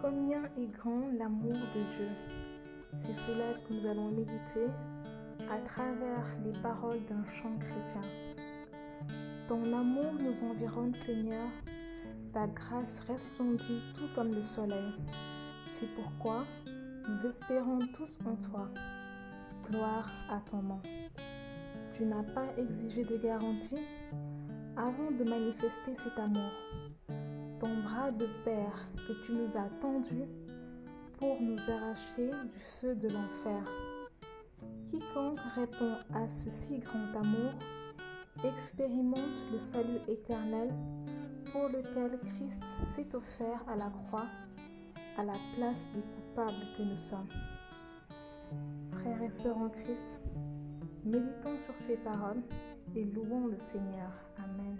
Combien est grand l'amour de Dieu? C'est cela que nous allons méditer à travers les paroles d'un chant chrétien. Ton amour nous environne, Seigneur. Ta grâce resplendit tout comme le soleil. C'est pourquoi nous espérons tous en toi. Gloire à ton nom. Tu n'as pas exigé de garantie avant de manifester cet amour. Bras de Père que tu nous as tendu pour nous arracher du feu de l'enfer. Quiconque répond à ce si grand amour expérimente le salut éternel pour lequel Christ s'est offert à la croix à la place des coupables que nous sommes. Frères et sœurs en Christ, méditons sur ces paroles et louons le Seigneur. Amen.